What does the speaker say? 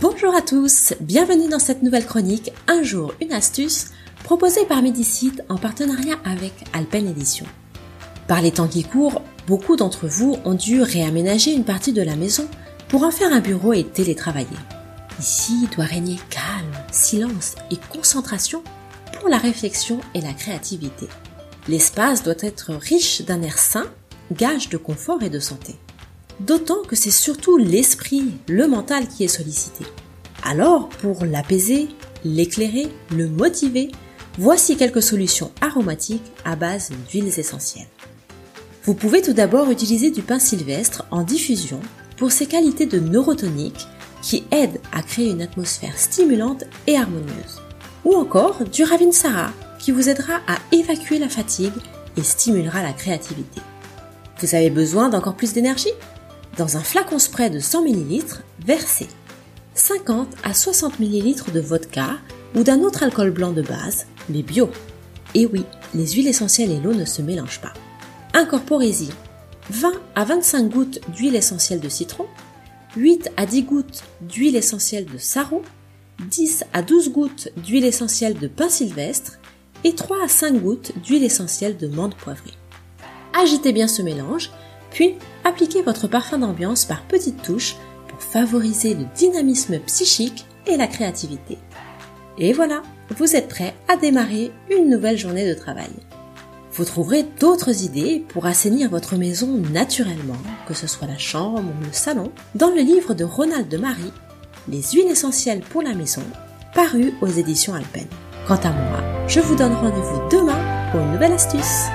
Bonjour à tous, bienvenue dans cette nouvelle chronique Un jour une astuce proposée par Medicite en partenariat avec Alpen Edition. Par les temps qui courent, beaucoup d'entre vous ont dû réaménager une partie de la maison pour en faire un bureau et télétravailler. Ici doit régner calme, silence et concentration pour la réflexion et la créativité. L'espace doit être riche d'un air sain, gage de confort et de santé. D'autant que c'est surtout l'esprit, le mental qui est sollicité. Alors, pour l'apaiser, l'éclairer, le motiver, voici quelques solutions aromatiques à base d'huiles essentielles. Vous pouvez tout d'abord utiliser du pain sylvestre en diffusion pour ses qualités de neurotonique qui aident à créer une atmosphère stimulante et harmonieuse. Ou encore du Ravinsara qui vous aidera à évacuer la fatigue et stimulera la créativité. Vous avez besoin d'encore plus d'énergie? Dans un flacon spray de 100 ml, versez 50 à 60 ml de vodka ou d'un autre alcool blanc de base, mais bio. Et oui, les huiles essentielles et l'eau ne se mélangent pas. Incorporez-y 20 à 25 gouttes d'huile essentielle de citron, 8 à 10 gouttes d'huile essentielle de sarro, 10 à 12 gouttes d'huile essentielle de pin sylvestre et 3 à 5 gouttes d'huile essentielle de menthe poivrée. Agitez bien ce mélange, puis appliquez votre parfum d'ambiance par petites touches pour favoriser le dynamisme psychique et la créativité. Et voilà, vous êtes prêt à démarrer une nouvelle journée de travail. Vous trouverez d'autres idées pour assainir votre maison naturellement, que ce soit la chambre ou le salon, dans le livre de Ronald de Marie, Les huiles essentielles pour la maison, paru aux éditions Alpen. Quant à moi, je vous donne rendez-vous demain pour une nouvelle astuce.